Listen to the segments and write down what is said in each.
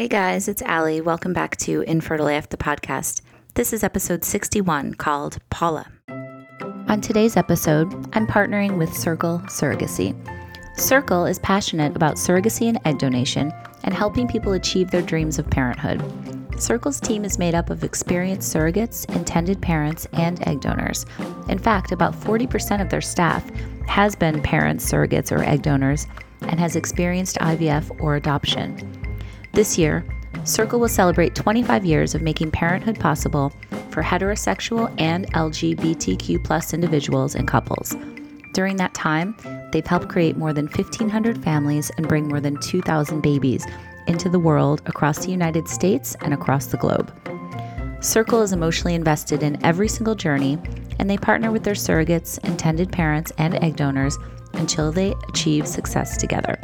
Hey guys, it's Ali. Welcome back to Infertile AF, the podcast. This is episode 61 called Paula. On today's episode, I'm partnering with Circle Surrogacy. Circle is passionate about surrogacy and egg donation and helping people achieve their dreams of parenthood. Circle's team is made up of experienced surrogates, intended parents, and egg donors. In fact, about 40% of their staff has been parents, surrogates, or egg donors and has experienced IVF or adoption. This year, Circle will celebrate 25 years of making parenthood possible for heterosexual and LGBTQ individuals and couples. During that time, they've helped create more than 1,500 families and bring more than 2,000 babies into the world across the United States and across the globe. Circle is emotionally invested in every single journey, and they partner with their surrogates, intended parents, and egg donors until they achieve success together.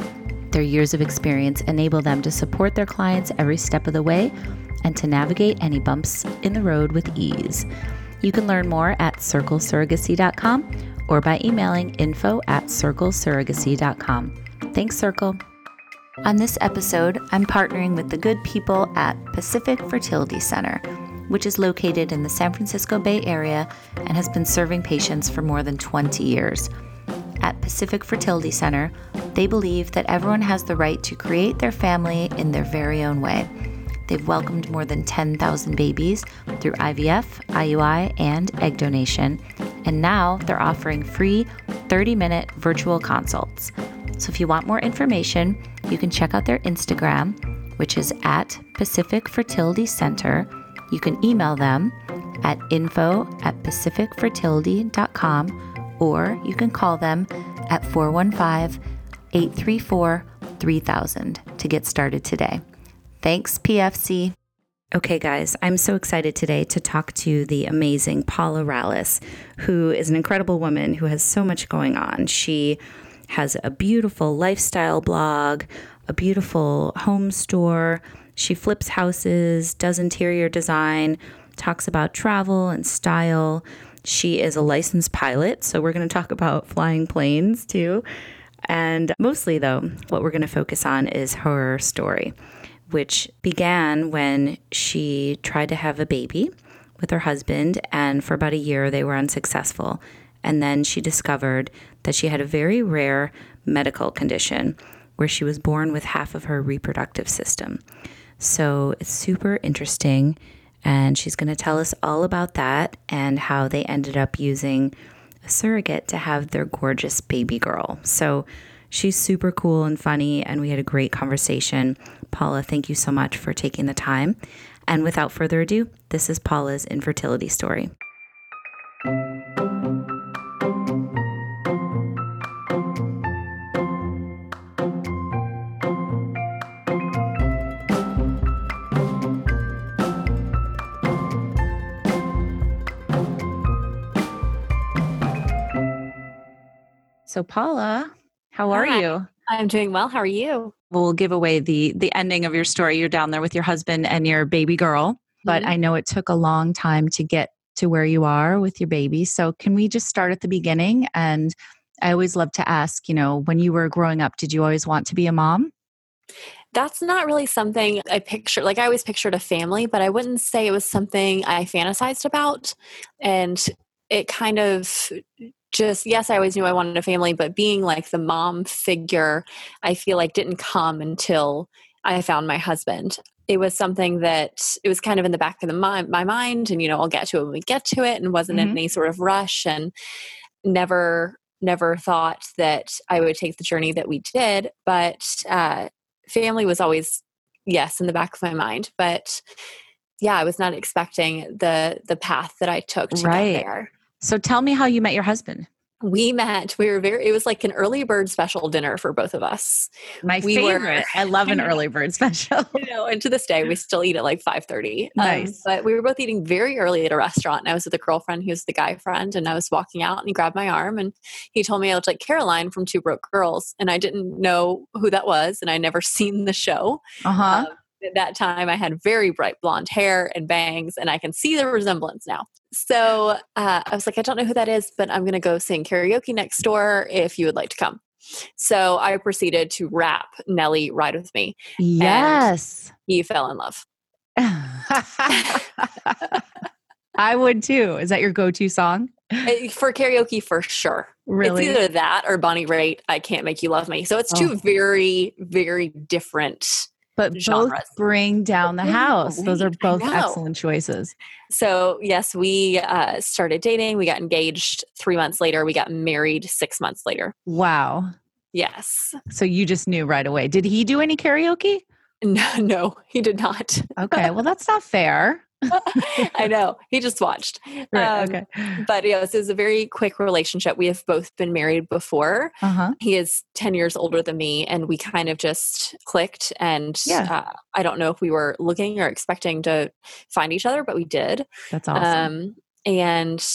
Their years of experience enable them to support their clients every step of the way and to navigate any bumps in the road with ease. You can learn more at circlesurrogacy.com or by emailing info at circlesurrogacy.com. Thanks, Circle. On this episode, I'm partnering with the good people at Pacific Fertility Center, which is located in the San Francisco Bay Area and has been serving patients for more than 20 years. At Pacific Fertility Center, they believe that everyone has the right to create their family in their very own way. They've welcomed more than 10,000 babies through IVF, IUI, and egg donation, and now they're offering free 30 minute virtual consults. So if you want more information, you can check out their Instagram, which is at Pacific Fertility Center. You can email them at info at pacificfertility.com or you can call them at 415 834 3000 to get started today. Thanks, PFC. Okay, guys, I'm so excited today to talk to the amazing Paula Rallis, who is an incredible woman who has so much going on. She has a beautiful lifestyle blog, a beautiful home store. She flips houses, does interior design, talks about travel and style. She is a licensed pilot, so we're going to talk about flying planes too. And mostly, though, what we're going to focus on is her story, which began when she tried to have a baby with her husband, and for about a year they were unsuccessful. And then she discovered that she had a very rare medical condition where she was born with half of her reproductive system. So it's super interesting. And she's going to tell us all about that and how they ended up using a surrogate to have their gorgeous baby girl. So she's super cool and funny, and we had a great conversation. Paula, thank you so much for taking the time. And without further ado, this is Paula's infertility story. So, Paula, how are Hi. you? I'm doing well. How are you? We'll give away the the ending of your story. You're down there with your husband and your baby girl, but Mhm. I know it took a long time to get to where you are with your baby. So, can we just start at the beginning? And I always love to ask, you know, when you were growing up, did you always want to be a mom? That's not really something I picture. Like I always pictured a family, but I wouldn't say it was something I fantasized about. And it kind of just yes, I always knew I wanted a family, but being like the mom figure, I feel like didn't come until I found my husband. It was something that it was kind of in the back of the my, my mind, and you know, I'll get to it when we get to it, and wasn't in Mhm. any sort of rush, and never never thought that I would take the journey that we did. But uh, family was always yes in the back of my mind, but yeah, I was not expecting the the path that I took to Right. get there. So, tell me how you met your husband. We met. We were very. It was like an early bird special dinner for both of us. My We were- favorite. I love an early bird special. You know, and to this day, we still eat at like five thirty. Nice. but we were both eating very early at a restaurant, and I was with a girlfriend who was the guy friend, and I was walking out, and he grabbed my arm, and he told me I looked like Caroline from Two Broke Girls, and I didn't know who that was, and I never seen the show. Uh huh. Um, at that time, I had very bright blonde hair and bangs, and I can see the resemblance now. So uh, I was like, I don't know who that is, but I'm going to go sing karaoke next door if you would like to come. So I proceeded to rap Nelly Ride With Me. Yes. He fell in love. I would too. Is that your go to song? Eh, For karaoke, for sure. Really? It's either that or Bonnie Raitt, I Can't Make You Love Me. So it's two Oh. very, very different. But both bring down the house. Those are both excellent choices. So, yes, we uh, started dating. We got engaged three months later. We got married six months later. Wow. Yes. So you just knew right away. Did he do any karaoke? No, no, he did not. Okay. Well, that's not fair. I know. He just watched. Right. Um, okay. But yes, it was a very quick relationship. We have both been married before. Uh huh. He is 10 years older than me, and we kind of just clicked. And Yeah. uh, I don't know if we were looking or expecting to find each other, but we did. That's awesome. Um, and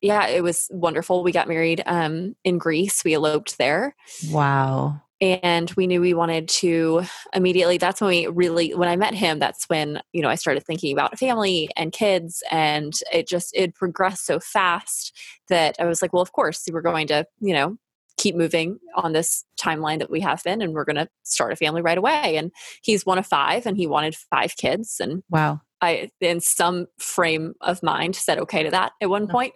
yeah, it was wonderful. We got married um, in Greece, we eloped there. wow. And we knew we wanted to immediately that's when we really when i met him that's when you know i started thinking about family and kids and it just it progressed so fast that i was like well of course we're going to you know keep moving on this timeline that we have been and we're going to start a family right away and he's one of five and he wanted five kids and Wow. I, in some frame of mind, said okay to that at one point.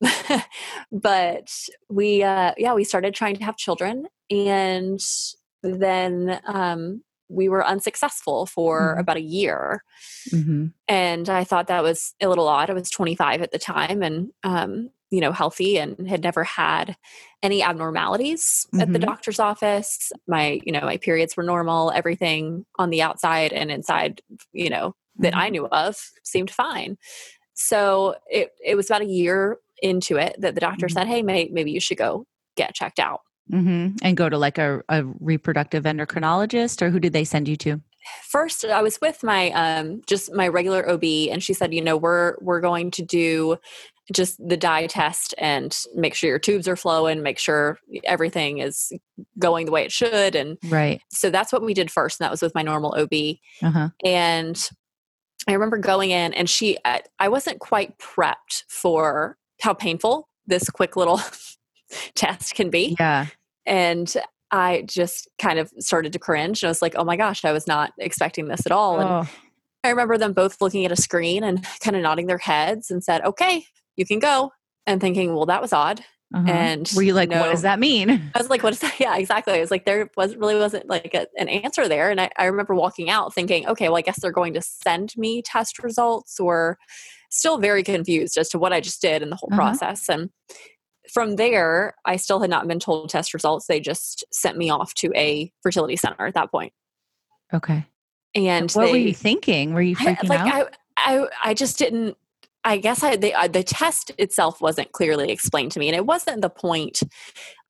but we, uh, yeah, we started trying to have children, and then um, we were unsuccessful for Mhm. about a year. hmm And I thought that was a little odd. I was 25 at the time, and um, you know, healthy, and had never had any abnormalities at the Mhm. doctor's office. My, you know, my periods were normal. Everything on the outside and inside, you know, that I knew of seemed fine. So it it was about a year into it that the doctor Mhm. said, "Hey, may, maybe you should go get checked out." hmm And go to like a, a reproductive endocrinologist, or who did they send you to? First, I was with my um just my regular OB, and she said, "You know, we're we're going to do." just the dye test and make sure your tubes are flowing make sure everything is going the way it should and Right. so that's what we did first and that was with my normal ob Uh huh. and i remember going in and she I, I wasn't quite prepped for how painful this quick little test can be. Yeah. and i just kind of started to cringe and i was like oh my gosh i was not expecting this at all. And Oh, i remember them both looking at a screen and kind of nodding their heads and said okay you can go. And thinking well that was odd uh-huh. and were you like, what does that mean? I was like, what is that? Yeah, exactly. I was like, there was really wasn't like a, an answer there. And I, I remember walking out thinking, okay, well, I guess they're going to send me test results or still very confused as to what I just did in the whole Uh-huh. process. And from there, I still had not been told test results. They just sent me off to a fertility center at that point. Okay. And What they, were you thinking? Were you I- like out? I, I, I just didn't. I guess I the uh, the test itself wasn't clearly explained to me, and it wasn't the point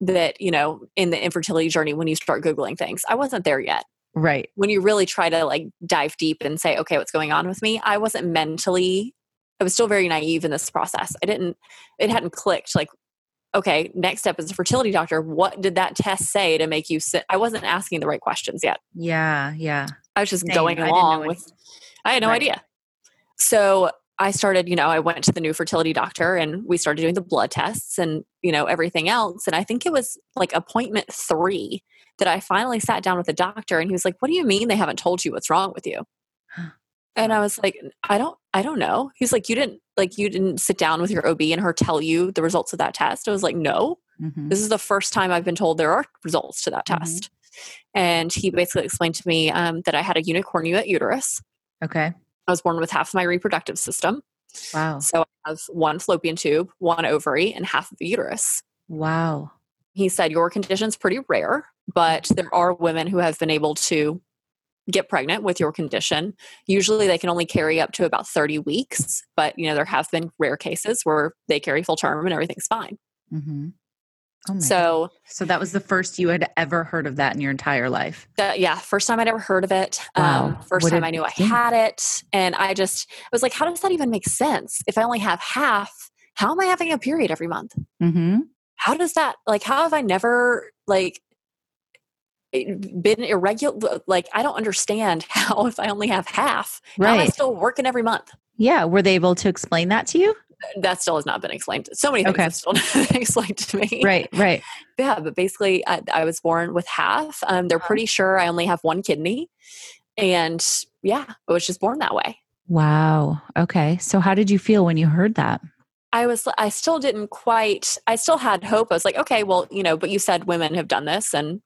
that you know in the infertility journey when you start googling things. I wasn't there yet. right. When you really try to like dive deep and say, okay, what's going on with me? I wasn't mentally. I was still very naive in this process. I didn't. It hadn't clicked. Like, okay, next step is a fertility doctor. What did that test say to make you sit? I wasn't asking the right questions yet. Yeah. Yeah. I was just Same. going I along any- with I had no Right. idea. So I started, you know, I went to the new fertility doctor and we started doing the blood tests and, you know, everything else. And I think it was like appointment three that I finally sat down with the doctor and he was like, What do you mean they haven't told you what's wrong with you? And I was like, I don't I don't know. He's like, You didn't like you didn't sit down with your OB and her tell you the results of that test. I was like, No. Mhm. This is the first time I've been told there are results to that Mhm. test. And he basically explained to me um, that I had a unicornuate uterus. Okay. I was born with half of my reproductive system. Wow. So I have one fallopian tube, one ovary, and half of the uterus. Wow. He said, Your condition's pretty rare, but there are women who have been able to get pregnant with your condition. Usually they can only carry up to about 30 weeks, but you know, there have been rare cases where they carry full term and everything's fine. hmm Oh my So So that was the first you had ever heard of that in your entire life. that, yeah, first time I'd ever heard of it. Wow. Um, first What time I knew I think? had it. And I just I was like, how does that even make sense? If I only have half, how am I having a period every month? Mm-hmm. how does that like how have i never like been irregular like i don't understand how if i only have half how am i Right. still working every month Yeah. Were they able to explain that to you? That still has not been explained. So many things Okay. have still not been explained to me. Right, right. Yeah, but basically, I, I was born with half. Um, they're pretty sure I only have one kidney, and yeah, I was just born that way. Wow. Okay. So how did you feel when you heard that? I was, I still didn't quite. I still had hope. I was like, okay, well, you know, but you said women have done this, and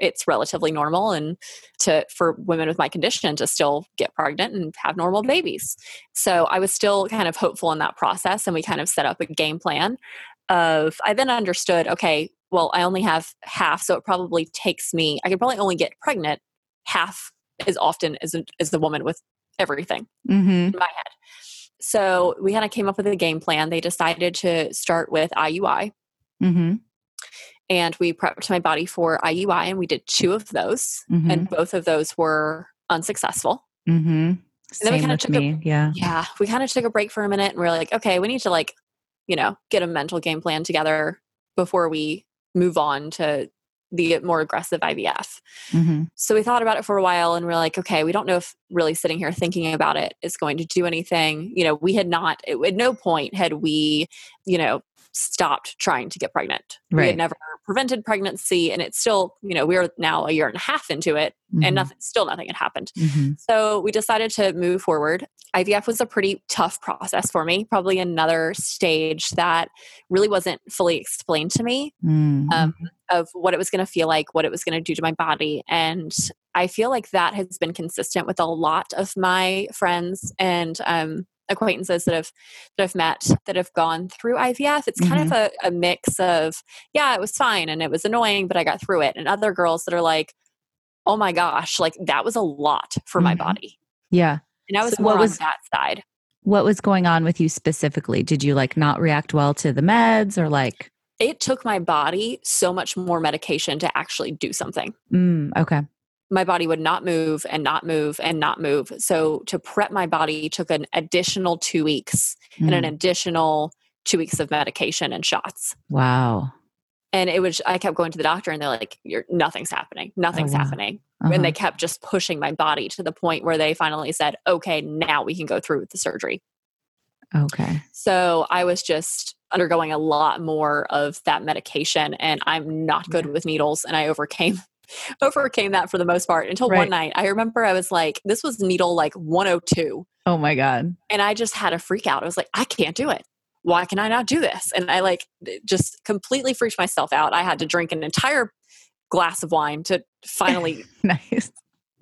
it's relatively normal, and to for women with my condition to still get pregnant and have normal babies. So I was still kind of hopeful in that process, and we kind of set up a game plan. Of I then understood, okay, well, I only have half, so it probably takes me. I could probably only get pregnant half as often as as the woman with everything Mm-hmm. in my head. So we kind of came up with a game plan. They decided to start with IUI, Mm-hmm. And we prepped my body for IUI, and we did two of those, Mm-hmm. and both of those were unsuccessful. mm-hmm. then we kinda with took a- yeah. Yeah, we kind of took a break for a minute, and we are like, okay, we need to like, you know, get a mental game plan together before we move on to the more aggressive IVF. Mm-hmm. So we thought about it for a while and we're like, okay, we don't know if really sitting here thinking about it is going to do anything. You know, we had not, at no point had we, you know, stopped trying to get pregnant. We had never prevented pregnancy and it's still, you know, we're now a year and a half into it and nothing, still nothing had happened. Mm-hmm. So we decided to move forward. IVF was a pretty tough process for me, probably another stage that really wasn't fully explained to me Mm-hmm. um, of what it was going to feel like, what it was going to do to my body. And I feel like that has been consistent with a lot of my friends and um, acquaintances that have that I've met that have gone through IVF. It's kind of a, a mix of, yeah, it was fine and it was annoying, but I got through it. And other girls that are like, oh my gosh, like that was a lot for my Mhm. body. yeah. And I was So more what on was- that side. What was going on with you specifically? Did you like not react well to the meds or like, It took my body so much more medication to actually do something. mm, okay. My body would not move and not move and not move. So to prep my body took an additional two weeks and an Mm, additional two weeks of medication and shots. wow. And it was I kept going to the doctor and they're like, You're nothing's happening. Nothing's wow. happening. Uh-huh. And they kept just pushing my body to the point where they finally said, Okay, now we can go through with the surgery. Okay. So I was just undergoing a lot more of that medication and I'm not good with needles and I overcame overcame that for the most part until Right. one night. I remember I was like this was needle like 102 Oh my God. and I just had a freak out. I was like I can't do it. Why can I not do this? And I like just completely freaked myself out. I had to drink an entire glass of wine to finally Nice.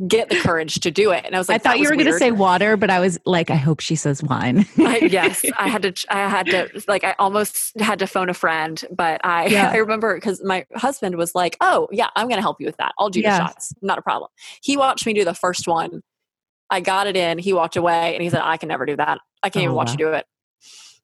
Get the courage to do it. And I was like I thought you were going to say water, but I was like, I hope she says wine. I, yes, I had to. I had to. Like, I almost had to phone a friend, but I. Yeah. I remember because my husband was like, "Oh, yeah, I'm going to help you with that. I'll do Yes. the shots. Not a problem." He watched me do the first one. I got it in. He walked away, and he said, "I can never do that. I can't Oh, even watch wow. you do it."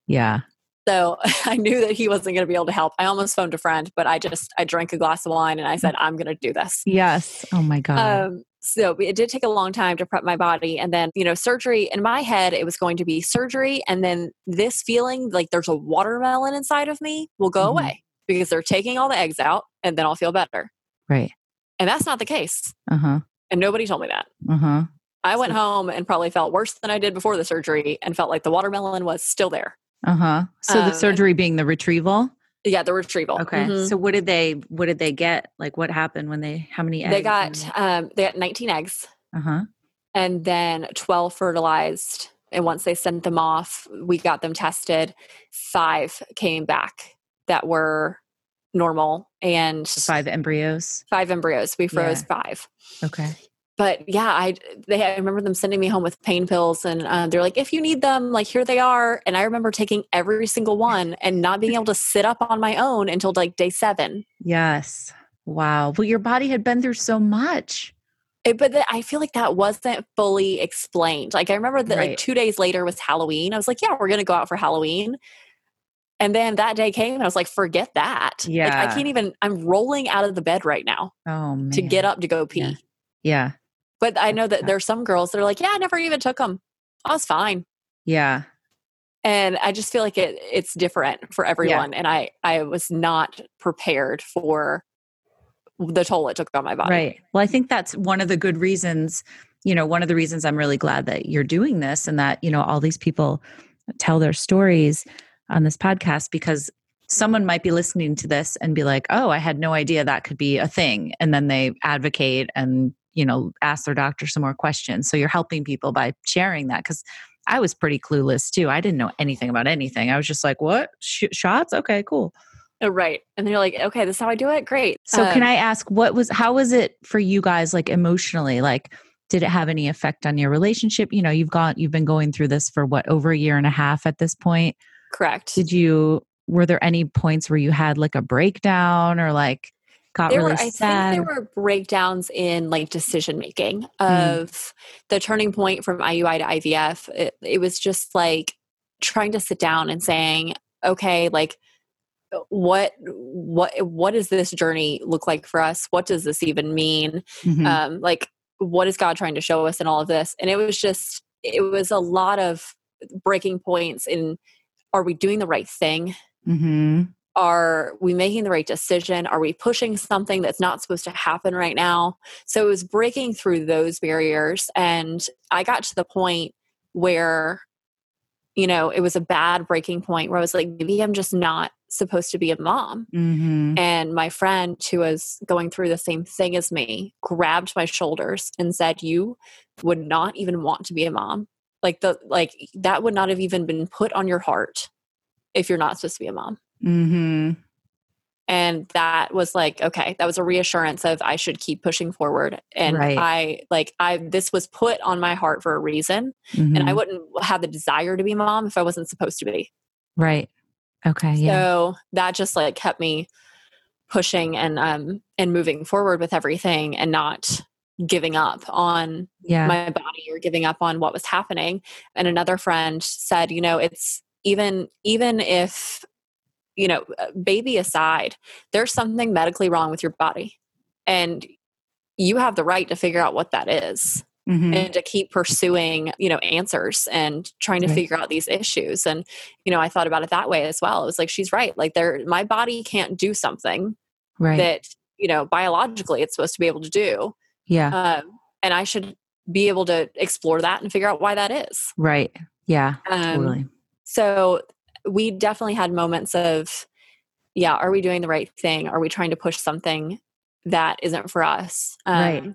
yeah. So I knew that he wasn't going to be able to help. I almost phoned a friend, but I just I drank a glass of wine and I said, "I'm going to do this." Yes. Oh my God. Um, so it did take a long time to prep my body. And then, you know, surgery in my head, it was going to be surgery. And then this feeling like there's a watermelon inside of me will go Mhm. away because they're taking all the eggs out and then I'll feel better. right. And that's not the case. Uh huh. And nobody told me that. Uh huh. I went home and probably felt worse than I did before the surgery and felt like the watermelon was still there. Uh huh. So Um, the surgery being the retrieval. Yeah, the retrieval. Okay. Mhm. So what did they? What did they get? Like what happened when they? How many? Eggs? They got um, they got 19 eggs Uh huh. and then 12 fertilized. And once they sent them off, we got them tested. Five came back that were normal and Five embryos. five embryos. We froze five. Okay. But yeah, I they I remember them sending me home with pain pills, and uh, they're like, "If you need them, like here they are." And I remember taking every single one and not being able to sit up on my own until like day seven. Yes. Wow. Well, your body had been through so much. It, but the, I feel like that wasn't fully explained. Like I remember that Right. like two days later was Halloween. I was like, yeah, we're gonna go out for Halloween. And then that day came and I was like, forget that. Like Yeah. I can't even I'm rolling out of the bed right now Oh man. to get up to go pee. Yeah. Yeah. But I know that Yeah. there's some girls that are like, yeah, I never even took them. I was fine. Yeah. And I just feel like it it's different for everyone. And I I was not prepared for the toll it took on my body. Right. Well, I think that's one of the good reasons, you know, one of the reasons I'm really glad that you're doing this and that, you know, all these people tell their stories. on this podcast because someone might be listening to this and be like, "Oh, I had no idea that could be a thing." And then they advocate and, you know, ask their doctor some more questions. So you're helping people by sharing that cuz I was pretty clueless too. I didn't know anything about anything. I was just like, "What? Sh- shots? Okay, cool." Oh, right. And then you're like, "Okay, this is how I do it." Great. So um, can I ask what was how was it for you guys like emotionally? Like did it have any effect on your relationship? You know, you've got you've been going through this for what over a year and a half at this point. Correct. Did you were there any points where you had like a breakdown or like got there really were, I sad? think there were breakdowns in like decision making Hmm. of the turning point from IUI to IVF. It, it was just like trying to sit down and saying, okay, like what what what does this journey look like for us? What does this even mean? Mhm. Um, like what is God trying to show us in all of this? And it was just it was a lot of breaking points in are we doing the right thing? Mhm. Are we making the right decision? Are we pushing something that's not supposed to happen right now? So it was breaking through those barriers and i got to the point where you know it was a bad breaking point where i was like maybe i'm just not supposed to be a mom. Mhm. and my friend who was going through the same thing as me grabbed my shoulders and said you would not even want to be a mom. Like the like that would not have even been put on your heart if you're not supposed to be a mom Mhm. and that was like okay that was a reassurance of i should keep pushing forward and Right. i like i this was put on my heart for a reason and i Mhm. wouldn't have the desire to be mom if i wasn't supposed to be Right. Okay, yeah. so that just like kept me pushing and um and moving forward with everything and not giving up on Yeah. my body or giving up on what was happening and another friend said you know it's even even if you know uh, baby aside there's something medically wrong with your body and you have the right to figure out what that is Mhm. and to keep pursuing you know answers and trying to Right. figure out these issues and you know i thought about it that way as well it was like she's right like there my body can't do something Right. that you know biologically it's supposed to be able to do yeah. um, and i should be able to explore that and figure out why that is right. Yeah. um, totally. so we definitely had moments of yeah are we doing the right thing? Are we trying to push something that isn't for us? Um, Right.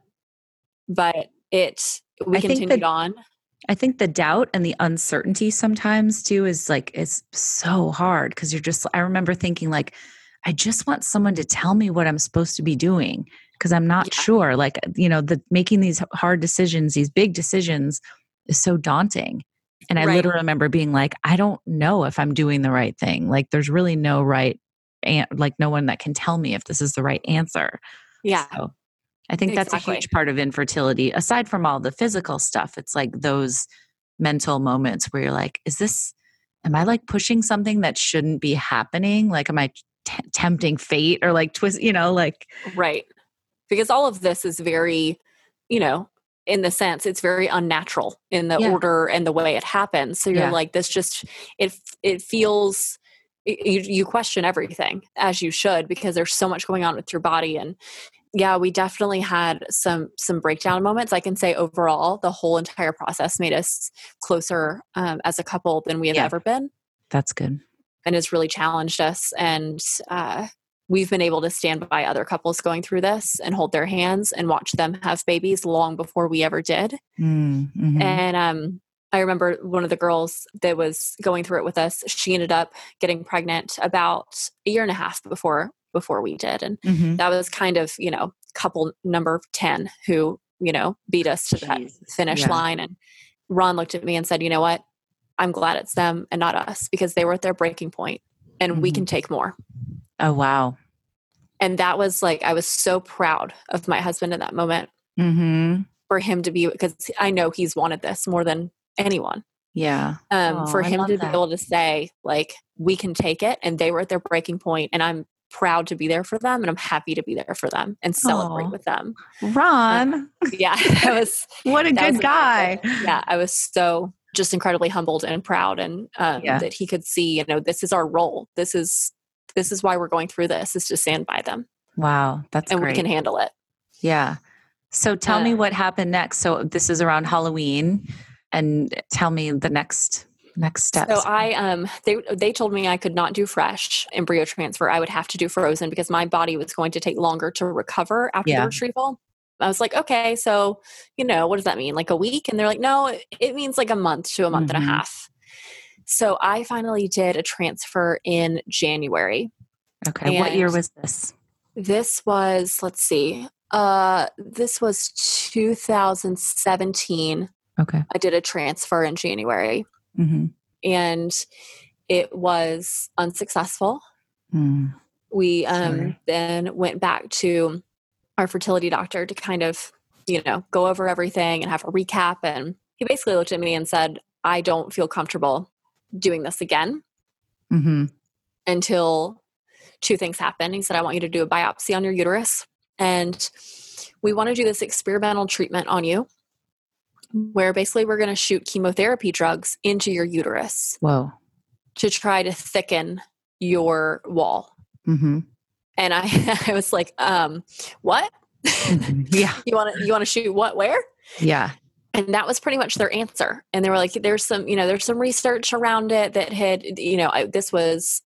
but it we I continued that- on. I think the doubt and the uncertainty sometimes too is like it's so hard because you're just I remember thinking like I just want someone to tell me what I'm supposed to be doing because I'm not Yeah. sure. Like you know the making these hard decisions these big decisions is so daunting and I Right. literally remember being like I don't know if I'm doing the right thing like there's really no right and like no one that can tell me if this is the right answer yeah so I think that's a huge part of infertility. Aside from all the physical stuff, it's like those mental moments where you're like, is this, am I like pushing something that shouldn't be happening? Like, am I t- tempting fate or like twist, you know, like, right because all of this is very you know in the sense it's very unnatural in the Yeah. order and the way it happens so you're Yeah. like this just it it feels you, you question everything as you should because there's so much going on with your body and yeah we definitely had some some breakdown moments i can say overall the whole entire process made us closer um, as a couple than we have Yeah. ever been that's good. and has really challenged us. And uh, we've been able to stand by other couples going through this and hold their hands and watch them have babies long before we ever did. Mm, mhm. And um, I remember one of the girls that was going through it with us. She ended up getting pregnant about a year and a half before before we did, and Mhm. that was kind of you know couple number ten who you know beat us to that finish Yeah. line. And Ron looked at me and said, "You know what? I'm glad it's them and not us because they were at their breaking point, and we can take more." Oh, wow. And that was like I was so proud of my husband in that moment hmm for him to be because I know he's wanted this more than anyone. Yeah. Um, Oh, for him to that. be able to say like we can take it, and they were at their breaking point, and I'm proud to be there for them, and I'm happy to be there for them and celebrate Aw. with them. Ron, Yeah, that was what a good guy. incredible. Yeah, I was so just incredibly humbled and proud, and um, Yeah. that he could see, you know, this is our role. This is this is why we're going through this is to stand by them, Wow. That's and great. we can handle it. Yeah. So tell me Uh, what happened next. So this is around Halloween and tell me the next Next steps. So I um they they told me I could not do fresh embryo transfer. I would have to do frozen because my body was going to take longer to recover after Yeah. the retrieval. I was like, okay, so you know, what does that mean? Like a week? And they're like, no, it- means like a month to a month Mhm. and a half. So I finally did a transfer in January. okay. What year was this? This was, let's see, uh, this was 2017. Okay. I did a transfer in January Mm-hmm. and it was unsuccessful. Mm. We um, then went back to our fertility doctor to kind of, you know, go over everything and have a recap. And he basically looked at me and said, I don't feel comfortable doing this again Mm-hmm. until two things happen. He said, I want you to do a biopsy on your uterus, and we want to do this experimental treatment on you where basically we're going to shoot chemotherapy drugs into your uterus Whoa. to try to thicken your wall. Mm-hmm. And I, I was like, um, what? Yeah. you want to you want to shoot what where? Yeah. And that was pretty much their answer. And they were like there's some you know there's some research around it that had you know I, this was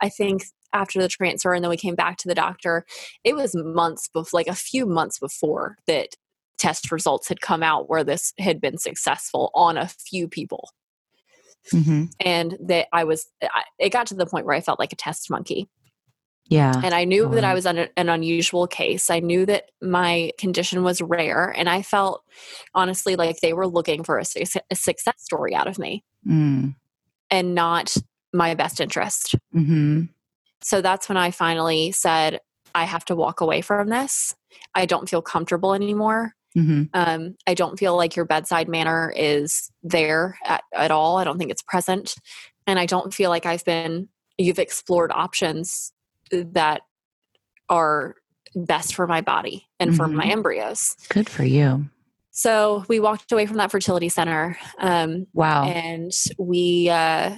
i think after the transfer and then we came back to the doctor. It was months before like a few months before that test results had come out where this had been successful on a few people. Mm-hmm. and that i was I, it got to the point where i felt like a test monkey Yeah. and I knew that I was an, an unusual case. I knew that my condition was rare, and I felt honestly like they were looking for a, a success story out of me Mm. and not my best interest. Mm-hmm. So that's when I finally said, I have to walk away from this. I don't feel comfortable anymore. Mm-hmm. Um, I don't feel like your bedside manner is there at, at all. I don't think it's present. And I don't feel like I've been, you've explored options that are best for my body and for my Mhm. embryos. Good for you. So we walked away from that fertility center. Um, Wow. and we uh,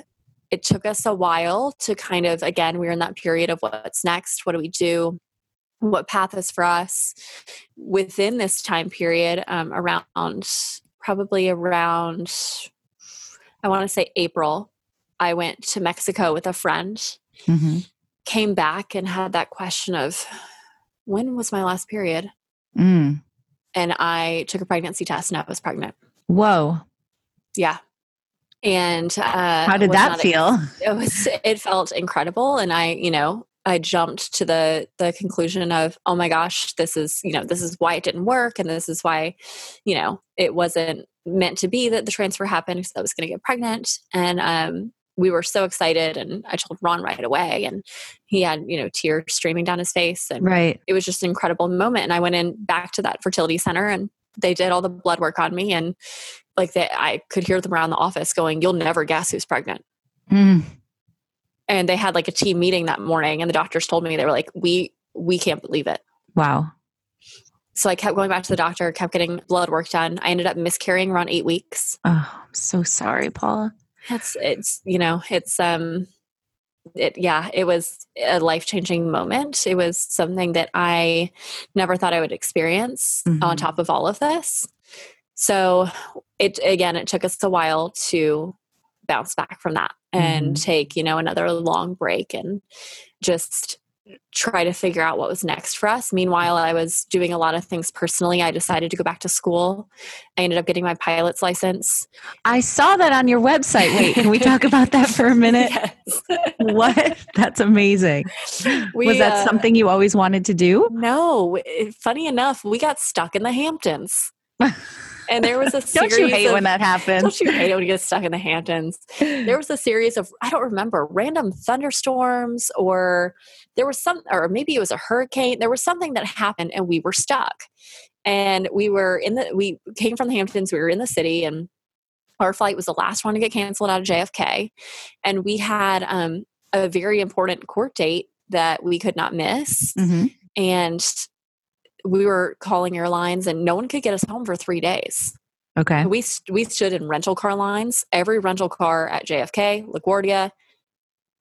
it took us a while to kind of again we were in that period of what's next what do we do what path is for us within this time period um, around probably around i want to say april i went to mexico with a friend mm-hmm. Came back and had that question of when was my last period Mm. and i took a pregnancy test and i was pregnant Whoa. yeah and uh, How did that feel? it was it felt incredible and i you know i jumped to the the conclusion of oh my gosh this is you know this is why it didn't work and this is why you know it wasn't meant to be that the transfer happened because i was going to get pregnant and um we were so excited and i told ron right away and he had you know tears streaming down his face and Right. it was just an incredible moment and i went in back to that fertility center and they did all the blood work on me and like they, i could hear them around the office going you'll never guess who's pregnant Mm. and they had like a team meeting that morning and the doctors told me they were like we we can't believe it Wow. so i kept going back to the doctor kept getting blood work done i ended up miscarrying around eight weeks Oh, I'm so sorry, Paula. It's it's you know it's um it yeah it was a life-changing moment it was something that i never thought i would experience on Mhm. top of all of this so it again it took us a while to bounce back from that and Mhm. take you know another long break and just try to figure out what was next for us meanwhile i was doing a lot of things personally i decided to go back to school i ended up getting my pilot's license I saw that on your website. Wait, can we talk about that for a minute? yes. What? That's amazing. We, Was that uh, something you always wanted to do? No, funny enough, we got stuck in the Hamptons, and there was a Don't series. you hate of, when that happens? Don't you hate it when you get stuck in the Hamptons? There was a series of I don't remember random thunderstorms, or there was some, or maybe it was a hurricane. There was something that happened, and we were stuck. And we were in the. We came from the Hamptons. We were in the city, and our flight was the last one to get canceled out of JFK, and we had um, a very important court date that we could not miss hmm and we were calling airlines and no one could get us home for three days Okay. we we stood in rental car lines every rental car at jfk laguardia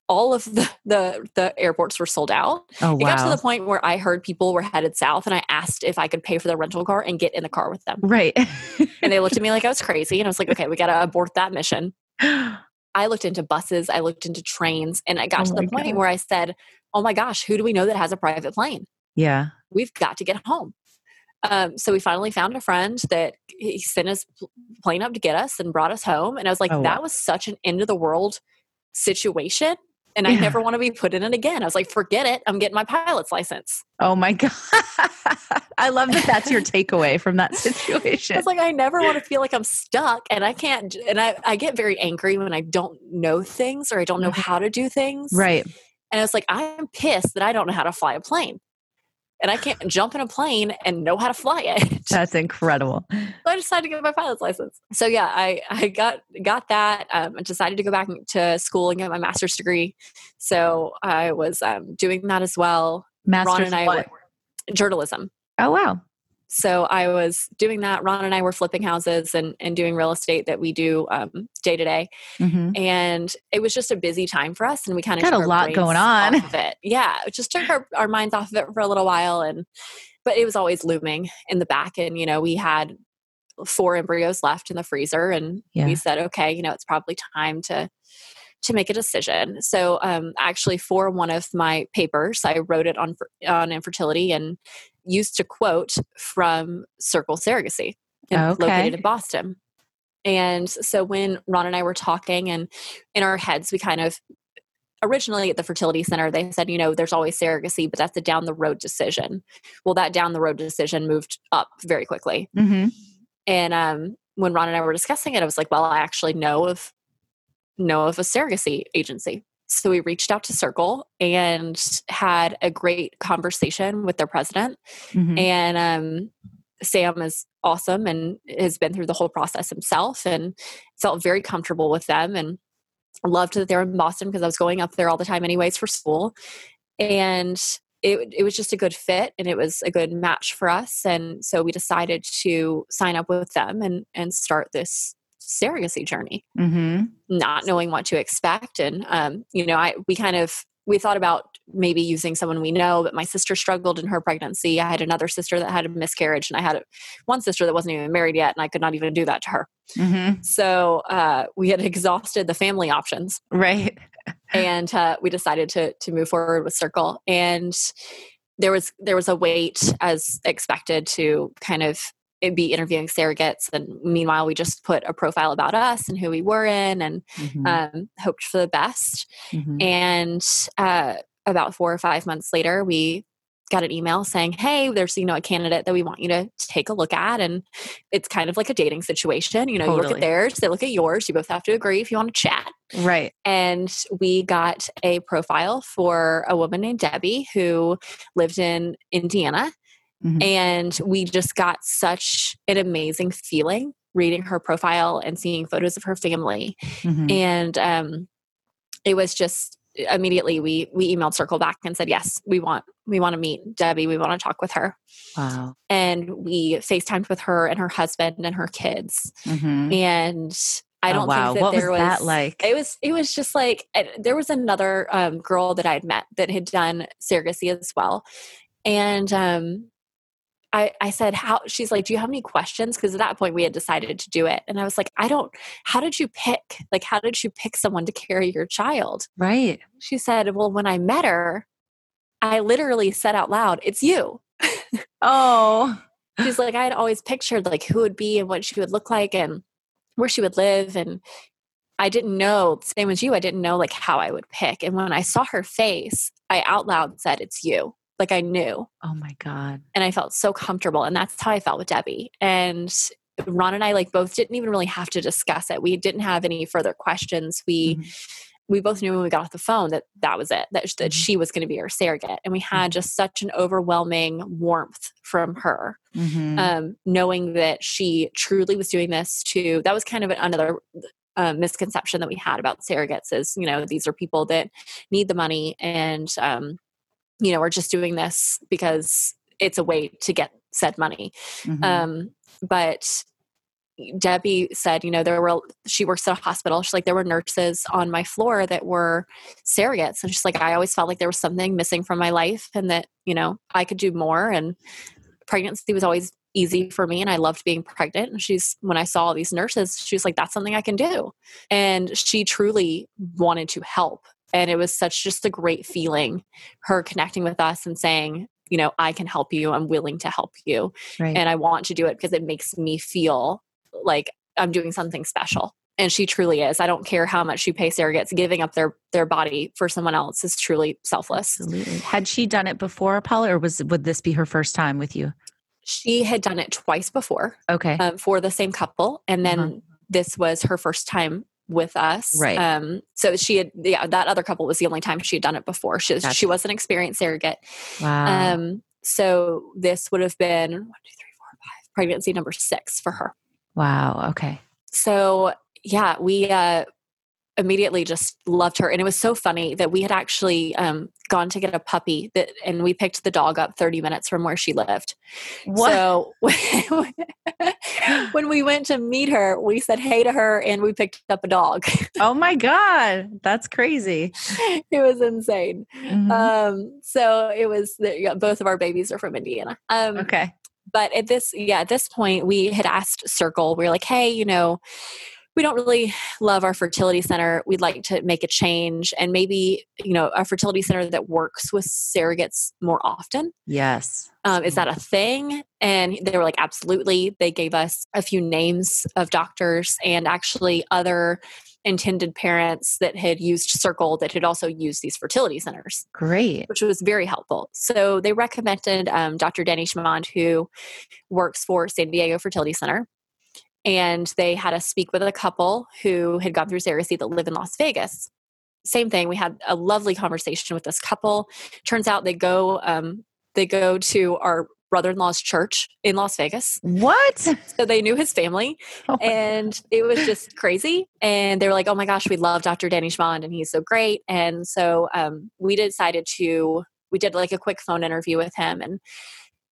all of the, the the airports were sold out Oh it got to the point where i heard people were headed south and i asked if i could pay for the rental car and get in the car with them Right. and they looked at me like i was crazy and i was like okay we got to abort that mission I looked into buses, I looked into trains, and I got Oh to the point God. where I said, "Oh my gosh, who do we know that has a private plane? Yeah. We've got to get home." Um, so we finally found a friend that he sent his plane up to get us and brought us home, and I was like, Oh, "That wow. was such an end of the world situation." And I never want to be put in it again. I was like, forget it. I'm getting my pilot's license. Oh my God. I love that that's your takeaway from that I situation. was like, I never want to feel like I'm stuck. And I can't, and I, I get very angry when I don't know things or I don't know Mhm. how to do things. Right. And I was like, I'm pissed that I don't know how to fly a plane. And I can't jump in a plane and know how to fly it. That's incredible. so I decided to get my pilot's license. So yeah, I, I got got that. Um, I decided to go back to school and get my master's degree. So I was um, doing that as well. Masters and I what? were- journalism. Oh wow. So I was doing that. Ron and I were flipping houses and, and doing real estate that we do um, day to day. Mhm. And it was just a busy time for us. And we kind of Got a lot going on. Off of it. Yeah. It just took our, our minds off of it for a little while. And, but it was always looming in the back. And, you know, we had four embryos left in the freezer and Yeah. we said, okay, you know, it's probably time to, to make a decision. So, um, actually, for one of my papers, I wrote it on on infertility and used a quote from Circle Surrogacy, in- Okay. located in Boston. And so, when Ron and I were talking, and in our heads, we kind of originally at the fertility center, they said, you know, there's always surrogacy, but that's a down the road decision. Well, that down the road decision moved up very quickly. Mhm. And um, when Ron and I were discussing it, I was like, well, I actually know of know of a surrogacy agency. So we reached out to Circle and had a great conversation with their president. Mhm. And um, Sam is awesome and has been through the whole process himself and felt very comfortable with them and loved that they're in Boston because I was going up there all the time anyways for school. And it, it was just a good fit and it was a good match for us. And so we decided to sign up with them and, and start this surrogacy journey Mhm. not knowing what to expect and um, you know i we kind of we thought about maybe using someone we know but my sister struggled in her pregnancy i had another sister that had a miscarriage and i had a, one sister that wasn't even married yet and i could not even do that to her Mhm. so uh, we had exhausted the family options Right. and uh, we decided to to move forward with circle and there was there was a wait as expected to kind of it be interviewing surrogates and meanwhile we just put a profile about us and who we were in and Mhm. um, hoped for the best Mhm. and uh, about four or five months later we got an email saying hey there's you know a candidate that we want you to take a look at and it's kind of like a dating situation you know you look at theirs they look at yours you both have to agree if you want to chat Right. and we got a profile for a woman named Debbie who lived in Indiana. Mhm. And we just got such an amazing feeling reading her profile and seeing photos of her family. Mhm. And um, it was just immediately we we emailed Circle back and said, yes, we want we want to meet Debbie. We want to talk with her. Wow. And we FaceTimed with her and her husband and her kids. Mhm. And I Oh, don't wow. think that what there was was that like? it was it was just like there was another um, girl that i had met that had done surrogacy as well and um I, I said how she's like do you have any questions? Because at that point we had decided to do it. And i was like i don't how did you pick like how did you pick someone to carry your child? Right. she said well when i met her i literally said out loud it's you Oh. she's like i had always pictured like who would be and what she would look like and where she would live and i didn't know same as you i didn't know like how i would pick. And when i saw her face i out loud said it's you like i knew Oh my God. and i felt so comfortable and that's how i felt with debbie and ron and i like both didn't even really have to discuss it we didn't have any further questions we Mhm. we both knew when we got off the phone that that was it that, that Mhm. she was going to be our surrogate and we had just such an overwhelming warmth from her Mhm. um, knowing that she truly was doing this to that was kind of another uh, misconception that we had about surrogates is you know these are people that need the money and um, you know are just doing this because it's a way to get said money Mhm. um, but Debbie said, you know, there were, she works at a hospital. She's like, there were nurses on my floor that were surrogates. And she's like, I always felt like there was something missing from my life and that, you know, I could do more. And pregnancy was always easy for me and I loved being pregnant. And she's, when I saw all these nurses, she was like, that's something I can do. And she truly wanted to help. And it was such just a great feeling, her connecting with us and saying, you know, I can help you. I'm willing to help you. Right. And I want to do it because it makes me feel like I'm doing something special. And she truly is. I don't care how much you pay surrogates, giving up their their body for someone else is truly selfless. Absolutely. Had she done it before, Paula, or was would this be her first time with you? She had done it twice before Okay. um, for the same couple, and then Uh-huh. this was her first time with us. Right. Um, so she had, yeah, that other couple was the only time she had done it before. She Gotcha. she was an experienced surrogate. wow. Um, so this would have been one, two, three, four, five, pregnancy number six for her. wow. Okay. so yeah we uh immediately just loved her and it was so funny that we had actually um gone to get a puppy that and we picked the dog up 30 minutes from where she lived so when we went to meet her we said hey to her and we picked up a dog oh my God. That's crazy. it was insane Mhm. um so it was yeah, both of our babies are from indiana um okay. but at this yeah at this point we had asked circle we were like hey you know we don't really love our fertility center we'd like to make a change and maybe you know a fertility center that works with surrogates more often Yes. um, is that a thing and they were like absolutely they gave us a few names of doctors and actually other intended parents that had used circle that had also used these fertility centers Great. which was very helpful. So they recommended um, Dr. Danny Schmond, who works for San Diego Fertility Center. And they had us speak with a couple who had gone through surrogacy that live in Las Vegas. Same thing. We had a lovely conversation with this couple. Turns out they go um, they go to our brother-in-law's church in Las Vegas. What? So they knew his family Oh and it was just crazy. And they were like, "Oh my gosh, we love Dr. Danny Schmond, and he's so great." And so um, we decided to we did like a quick phone interview with him, and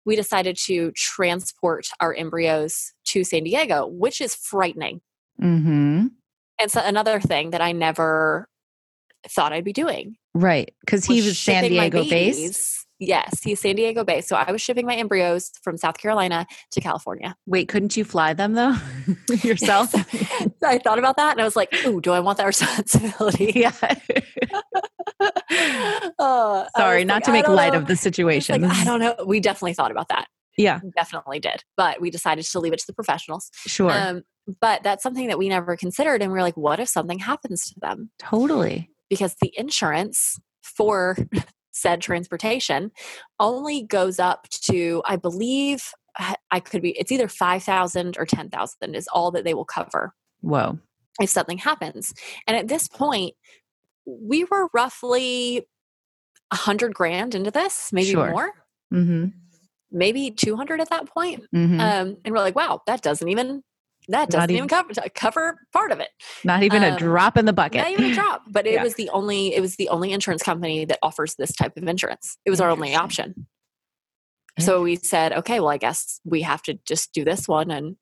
we decided to transport our embryos to San Diego, which is frightening. mm-hmm. And so another thing that I never thought I'd be doing Right. Because he was San Diego based. Yes, he's San Diego based. So I was shipping my embryos from South Carolina to California. Wait, couldn't you fly them though yourself? I thought about that and I was like, ooh, do I want that responsibility? yeah. Uh, Sorry, not like, to make light know. of the situation. Like, This I don't know. We definitely thought about that. yeah, Definitely did. But we decided to leave it to the professionals. sure. Um, but that's something that we never considered. And we are like, what if something happens to them? totally. Because the insurance for said transportation only goes up to, I believe, I could be, it's either 5,000 or 10,000 is all that they will cover Whoa. if something happens. And at this point, we were roughly a hundred grand into this, maybe Sure. more, Mm-hmm. maybe 200 at that point. Mm-hmm. Um, and we're like, wow, that doesn't even, that doesn't even even- cover, cover part of it. Not even a um, drop in the bucket. Not even a drop, but it Yeah. was the only, it was the only insurance company that offers this type of insurance. It was our only option. So we said, okay, well, I guess we have to just do this one and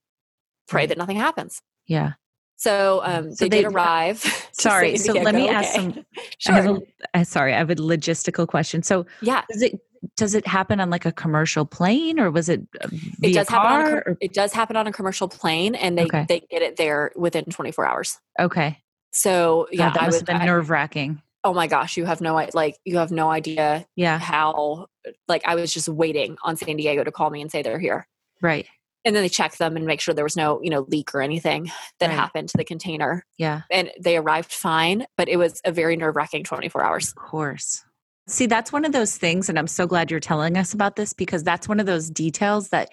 pray Right. that nothing happens. yeah. So um, So they, they- did arrive. Sorry. So let me Diego. ask some. Sure. I a, uh, sorry, I have a logistical question. So yeah, does it does it happen on like a commercial plane or was it uh, it does happen on a, car? it does happen on a commercial plane, and they Okay. they get it there within 24 hours. okay. So Yeah, yeah, that I must was. have been nerve wracking. oh my gosh, you have no like you have no idea Yeah. how like I was just waiting on San Diego to call me and say they're here. Right. And then they checked them and make sure there was no, you know, leak or anything that Right. happened to the container. Yeah. And they arrived fine, but it was a very nerve wracking 24 hours. Of course. See, that's one of those things, and I'm so glad you're telling us about this because that's one of those details that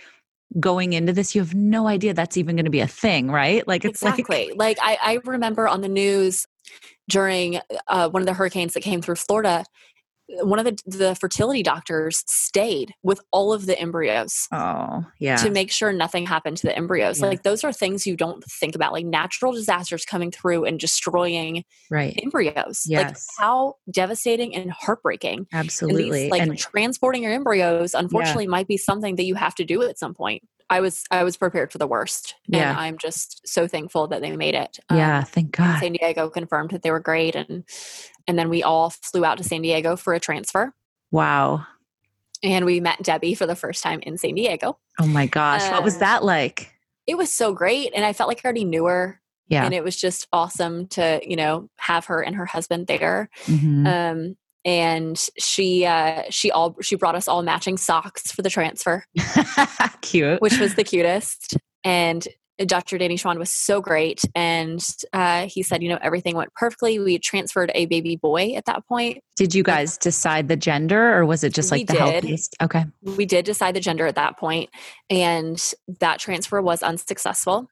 going into this, you have no idea that's even going to be a thing, right? Like it's like exactly. Like, I, I remember on the news during uh, one of the hurricanes that came through Florida, one of the, the fertility doctors stayed with all of the embryos oh yeah, to make sure nothing happened to the embryos. Yeah. Like those are things you don't think about, like natural disasters coming through and destroying right, embryos. Like Yes. how devastating and heartbreaking. And these, absolutely, like and transporting your embryos, unfortunately, might be something that you have to do at some point. I was I was prepared for the worst, Yeah. and I'm just so thankful that they made it. Um, yeah, thank God. San Diego confirmed that they were great, and and then we all flew out to San Diego for a transfer. Wow, and we met Debbie for the first time in San Diego. Oh my gosh. what was Uh, that like? It was so great. And I felt like I already knew her. Yeah. And it was just awesome to, you know, have her and her husband there. Mhm. Um, and she uh she all she brought us all matching socks for the transfer Cute. which was the cutest and dr danny schwann was so great and uh, he said you know everything went perfectly we transferred a baby boy at that point Did you guys decide the gender or was it just We like the did. healthiest? Okay. we did decide the gender at that point and that transfer was unsuccessful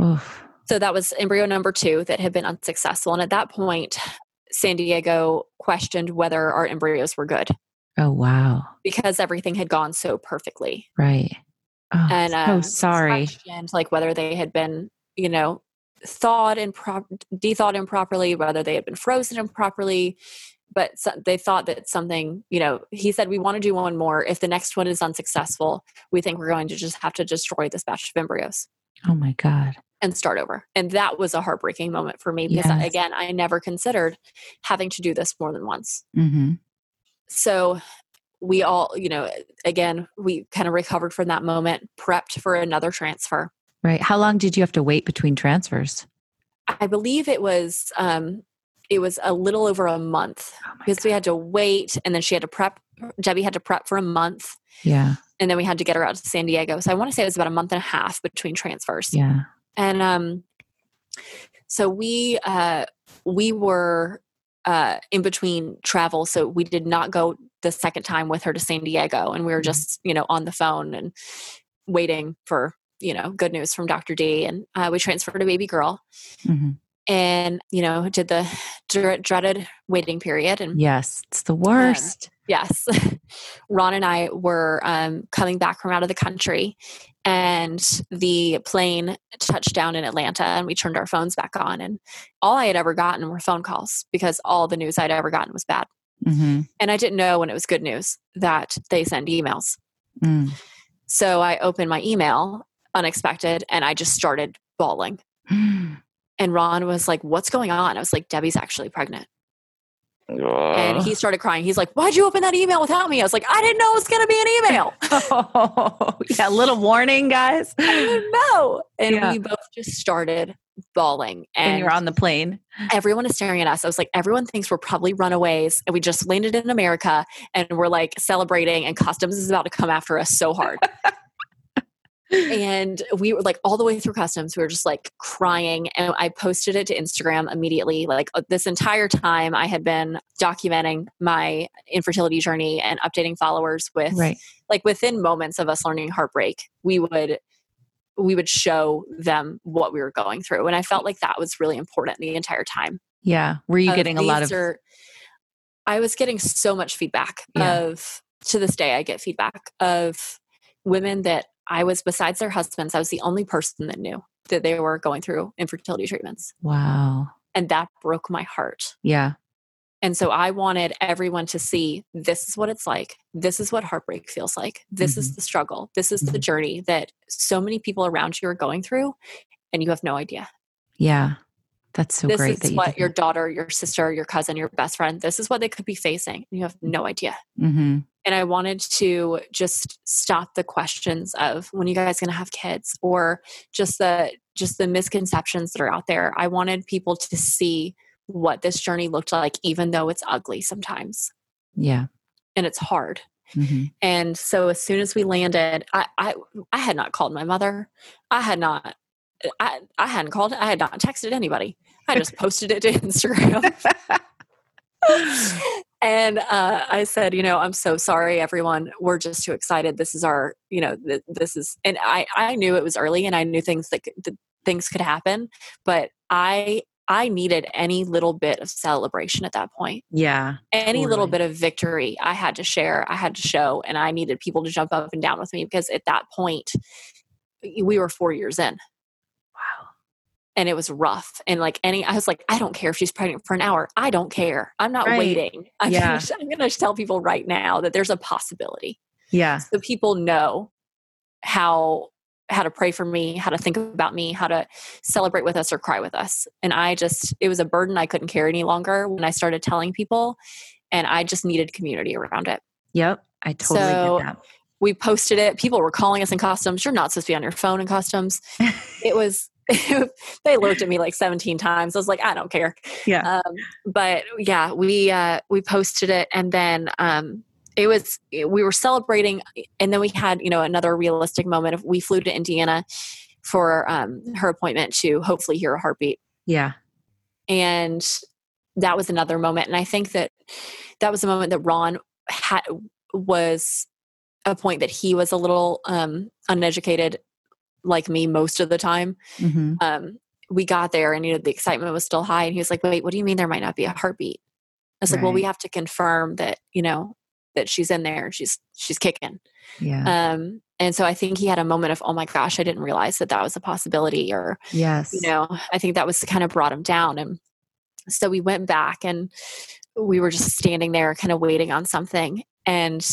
Oof. so that was embryo number two that had been unsuccessful and at that point san diego questioned whether our embryos were good Oh wow. because everything had gone so perfectly Right. Oh, and so um, sorry. questioned like whether they had been you know thawed and improp dethawed improperly whether they had been frozen improperly but so, they thought that something you know he said we want to do one more if the next one is unsuccessful we think we're going to just have to destroy this batch of embryos Oh my God. And start over and that was a heartbreaking moment for me because I, again i never considered having to do this more than once hmm so we all you know again we kind of recovered from that moment prepped for another transfer Right. How long did you have to wait between transfers? I believe it was um it was a little over a month Oh because we had to wait and then she had to prep Debbie had to prep for a month Yeah. and then we had to get her out to San Diego. So I want to say it was about a month and a half between transfers. Yeah. And um so we uh we were uh in between travel so we did not go the second time with her to San Diego and we were Mhm. just, you know, on the phone and waiting for, you know, good news from Dr. D and uh, we transferred a baby girl hmm and you know did the dre- dreaded waiting period and Yes. It's the worst. yes ron and i were um, coming back from out of the country and the plane touched down in atlanta and we turned our phones back on and all i had ever gotten were phone calls because all the news i'd ever gotten was bad. Hmm and i didn't know when it was good news that they send emails. Mm. so i opened my email unexpected and i just started bawling. And ron was like what's going on? I was like debbie's actually pregnant and he started crying. He's like, "Why'd you open that email without me?" I was like, "I didn't know it was going to be an email. Oh, yeah. Little warning, guys. I didn't know." And Yeah. we both just started bawling, And and you're on the plane. everyone is staring at us. I was like, "Everyone thinks we're probably runaways, and we just landed in America, and we're like celebrating, and customs is about to come after us so hard." and we were like all the way through customs we were just like crying and i posted it to instagram immediately like uh, this entire time i had been documenting my infertility journey and updating followers with Right. like within moments of us learning heartbreak we would we would show them what we were going through and i felt like that was really important the entire time Yeah. Were you of getting a lot of are- i was getting so much feedback Yeah. of to this day i get feedback of women that i was besides their husbands i was the only person that knew that they were going through infertility treatments wow. and that broke my heart Yeah. and so i wanted everyone to see this is what it's like this is what heartbreak feels like this is Mhm. the struggle this is the Mhm. journey that so many people around you are going through and you have no idea Yeah. That's so this great is that you what did your daughter, your sister, your cousin, your best friend, this is what they could be facing. You have no idea. hmm And I wanted to just stop the questions of when you guys going to have kids or just the just the misconceptions that are out there. I wanted people to see what this journey looked like even though it's ugly sometimes Yeah. and it's hard. hmm And so as soon as we landed, I I, I had not called my mother. I had not I, I hadn't called I had not texted anybody. I just posted it to Instagram. and uh, I said, you know, I'm so sorry, everyone. We're just too excited. This is our, you know, th- this is, and I, I knew it was early, and I knew things that, that things could happen, but I, I needed any little bit of celebration at that point, Yeah. any little bit of victory. I had to share, I had to show, and I needed people to jump up and down with me because at that point, we were four years in. And it was rough. And like any, I was like, I don't care if she's pregnant for an hour. I don't care. I'm not Right. waiting. I'm Yeah. gonna, I'm gonna tell people right now that there's a possibility. Yeah. So people know how how to pray for me, how to think about me, how to celebrate with us or cry with us. And I just, it was a burden I couldn't carry any longer when I started telling people, and I just needed community around it. Yep. I totally So- get that. we posted it. People were calling us in costumes. You're not supposed to be on your phone in costumes. it was, they looked at me like 17 times. I was like, I don't care. Yeah. Um, but yeah, we, uh, we posted it and then, um, it was, we were celebrating and then we had, you know, another realistic moment of we flew to Indiana for, um, her appointment to hopefully hear a heartbeat. Yeah. And that was another moment. And I think that that was a moment that Ron had, was a point that he was a little um, uneducated like me most of the time. Hmm um, we got there and you know the excitement was still high and he was like wait what do you mean there might not be a heartbeat? I was like well we have to confirm that you know that she's in there she's she's kicking. Yeah. um, and so i think he had a moment of oh my gosh i didn't realize that that was a possibility or yes. you know i think that was kind of brought him down. And so we went back and we were just standing there kind of waiting on something. And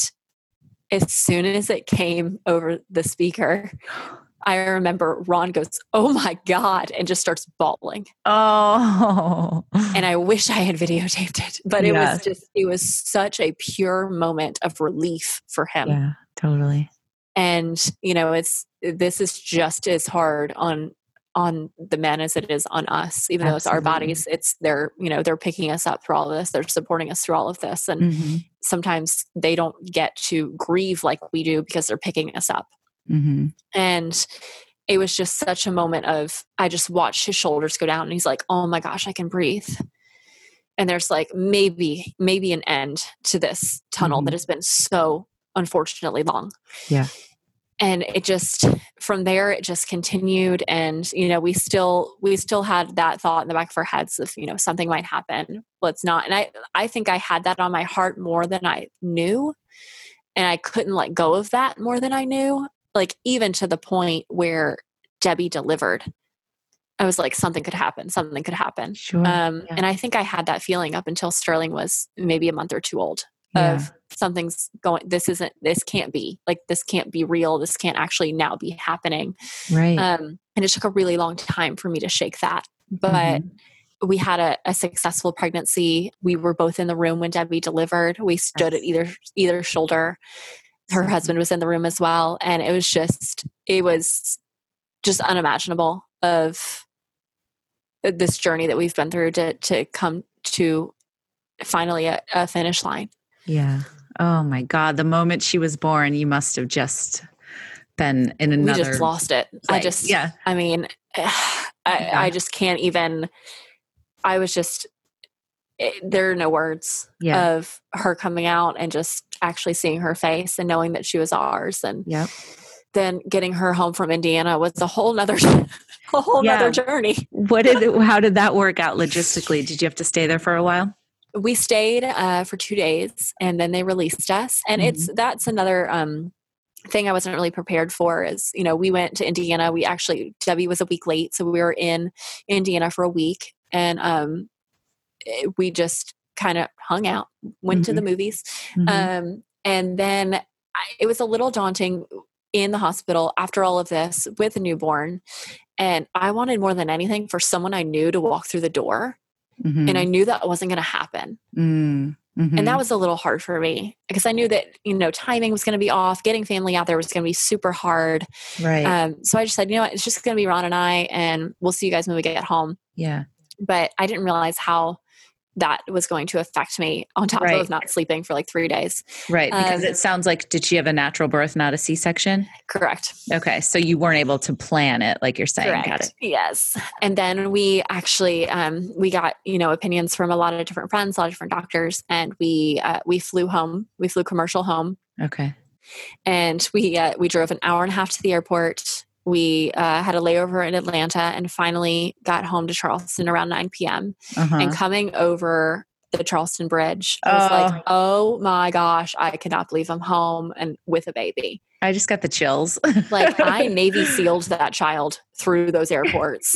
as soon as it came over the speaker i remember ron goes oh my god and just starts bawling. Oh. and i wish i had videotaped it but it Yes. was just it was such a pure moment of relief for him. Yeah, totally. and you know it's this is just as hard on on the men as it is on us. Even though it's our bodies it's they're you know they're picking us up through all of this. They're supporting us through all of this. And hmm sometimes they don't get to grieve like we do because they're picking us up hmm and it was just such a moment of i just watched his shoulders go down and he's like oh my gosh i can breathe. And there's like maybe maybe an end to this tunnel Mhm. that has been so unfortunately long. Yeah. and it just from there it just continued and you know we still we still had that thought in the back of our heads of you know something might happen. Let's not and i i think i had that on my heart more than i knew. And i couldn't let go of that more than i knew like even to the point where debbie delivered i was like something could happen something could happen Sure. um, yeah. and i think i had that feeling up until sterling was maybe a month or two old yeah. of something's going this isn't this can't be like this can't be real this can't actually now be happening right. um and it took a really long time for me to shake that but Mhm. we had a, a successful pregnancy we were both in the room when debbie delivered we stood at either either shoulder her mm-hmm. husband was in the room as well and it was just it was just unimaginable of this journey that we've been through to to come to finally a, a finish line Yeah. Oh my God. The moment she was born, you must have just been in another. we just lost it i just yeah. i mean I, Yeah. I just can't even i was just it, there are no words Yeah. of her coming out and just actually seeing her face and knowing that she was ours and Yep. then getting her home from indiana was a whole nother a whole Yeah. nother journey What did? It, how did that work out logistically? Did you have to stay there for a while? we stayed uh, for two days and then they released us and it's that's another um, thing i wasn't really prepared for is you know we went to indiana we actually debbie was a week late so we were in indiana for a week and um, we just kind of hung out went to the movies Mhm. um, and then I, it was a little daunting in the hospital after all of this with a newborn and i wanted more than anything for someone i knew to walk through the door Mhm. and i knew that wasn't going to happen Mm. Mhm. and that was a little hard for me because I knew that you know timing was going to be off. Getting family out there was going to be super hard. right. Um, so I just said, you know what, it's just going to be Ron and I, and we'll see you guys when we get home. yeah. But I didn't realize how that was going to affect me on top Right. of not sleeping for like three days. Right. Because um, it sounds like did she have a natural birth, not a C-section? Correct. Okay, so you weren't able to plan it, like you're saying. Correct. it. Yes. And then we actually um, we got you know opinions from a lot of different friends, a lot of different doctors, and we uh, we flew home. We flew commercial home. Okay. and we uh, we drove an hour and a half to the airport. We uh, had a layover in Atlanta and finally got home to Charleston around 9 p.m. Uh-huh. And coming over the Charleston Bridge, I was like, "Oh my gosh, I cannot believe I'm home and with a baby." I just got the chills. Like I Navy sealed that child through those airports,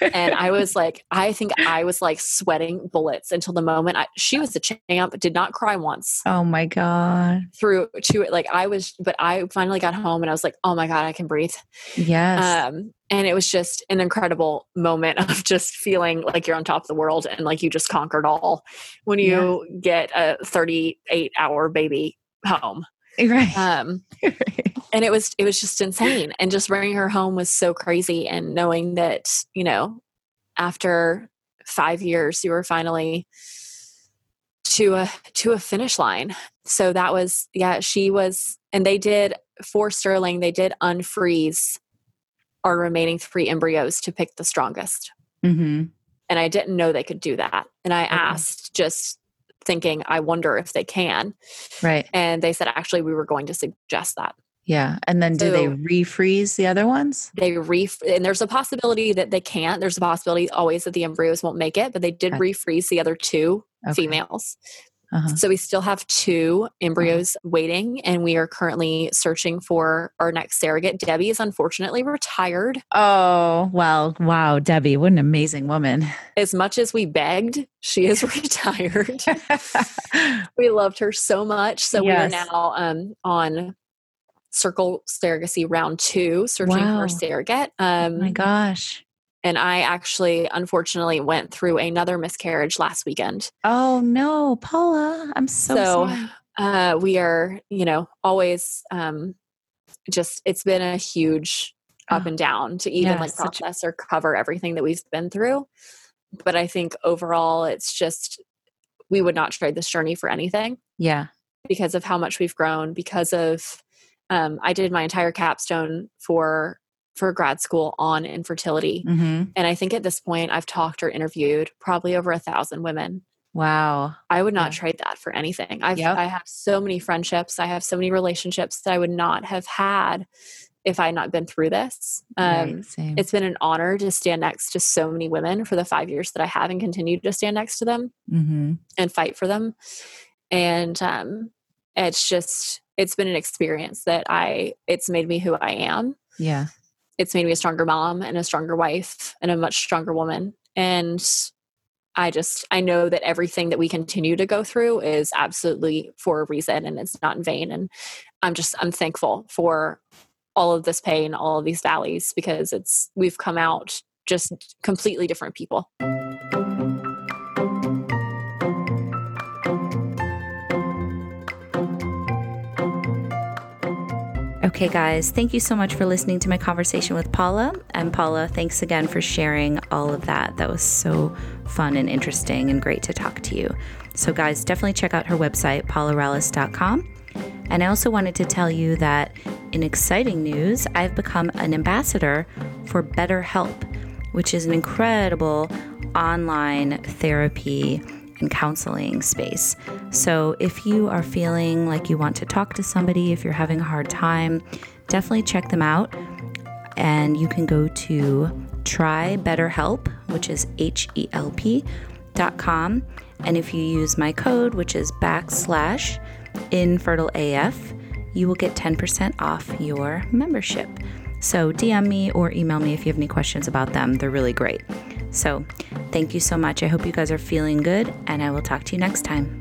and I was like, I think I was like sweating bullets until the moment I, she was the champ. Did not cry once. oh my god. through to it like i was but i finally got home and i was like oh my god i can breathe Yes. um and it was just an incredible moment of just feeling like you're on top of the world and like you just conquered all when you get a 38 hour baby home Right. Um, and it was it was just insane. And just bringing her home was so crazy. And knowing that you know, after five years, you were finally to a to a finish line. So that was yeah. She was, and they did for Sterling. They did unfreeze our remaining three embryos to pick the strongest. Mm-hmm. And I didn't know they could do that. And I okay. asked just thinking, I wonder if they can. Right. And they said, actually, we were going to suggest that. Yeah. And then do so they refreeze the other ones? They re and there's a possibility that they can't. There's a possibility always that the embryos won't make it, but they did okay. refreeze the other two okay. females. Uh-huh. So we still have two embryos uh-huh. waiting, and we are currently searching for our next surrogate. Debbie is unfortunately retired. Oh, well, wow, Debbie, what an amazing woman. As much as we begged, she is retired. we loved her so much. So yes. we are now um, on Circle Surrogacy round two, searching wow. for a surrogate. Um, oh my gosh. And I actually, unfortunately, went through another miscarriage last weekend. Oh no, Paula! I'm so, so sorry. Uh, we are, you know, always um, just. It's been a huge up oh, and down to even yeah, like process or cover everything that we've been through. But I think overall, it's just we would not trade this journey for anything. Yeah, because of how much we've grown. Because of um, I did my entire capstone for for grad school on infertility. Mm-hmm. And I think at this point, I've talked or interviewed probably over a thousand women. Wow. I would not yeah. trade that for anything. I've, yep. I have so many friendships. I have so many relationships that I would not have had if I had not been through this. Um, right, it's been an honor to stand next to so many women for the five years that I have and continue to stand next to them mm-hmm. and fight for them. And um, it's just, it's been an experience that I, it's made me who I am. Yeah it's made me a stronger mom and a stronger wife and a much stronger woman. And I just I know that everything that we continue to go through is absolutely for a reason and it's not in vain. And I'm just I'm thankful for all of this pain, all of these valleys, because it's we've come out just completely different people. Okay, guys, thank you so much for listening to my conversation with Paula. And Paula, thanks again for sharing all of that. That was so fun and interesting and great to talk to you. So, guys, definitely check out her website, paularallis.com. And I also wanted to tell you that in exciting news, I've become an ambassador for BetterHelp, which is an incredible online therapy and counseling space. So if you are feeling like you want to talk to somebody, if you're having a hard time, definitely check them out. And you can go to try BetterHelp, which is H E L P dot com. And if you use my code, which is backslash infertileaf, you will get 10% off your membership. So DM me or email me if you have any questions about them. They're really great. So thank you so much. I hope you guys are feeling good, and I will talk to you next time.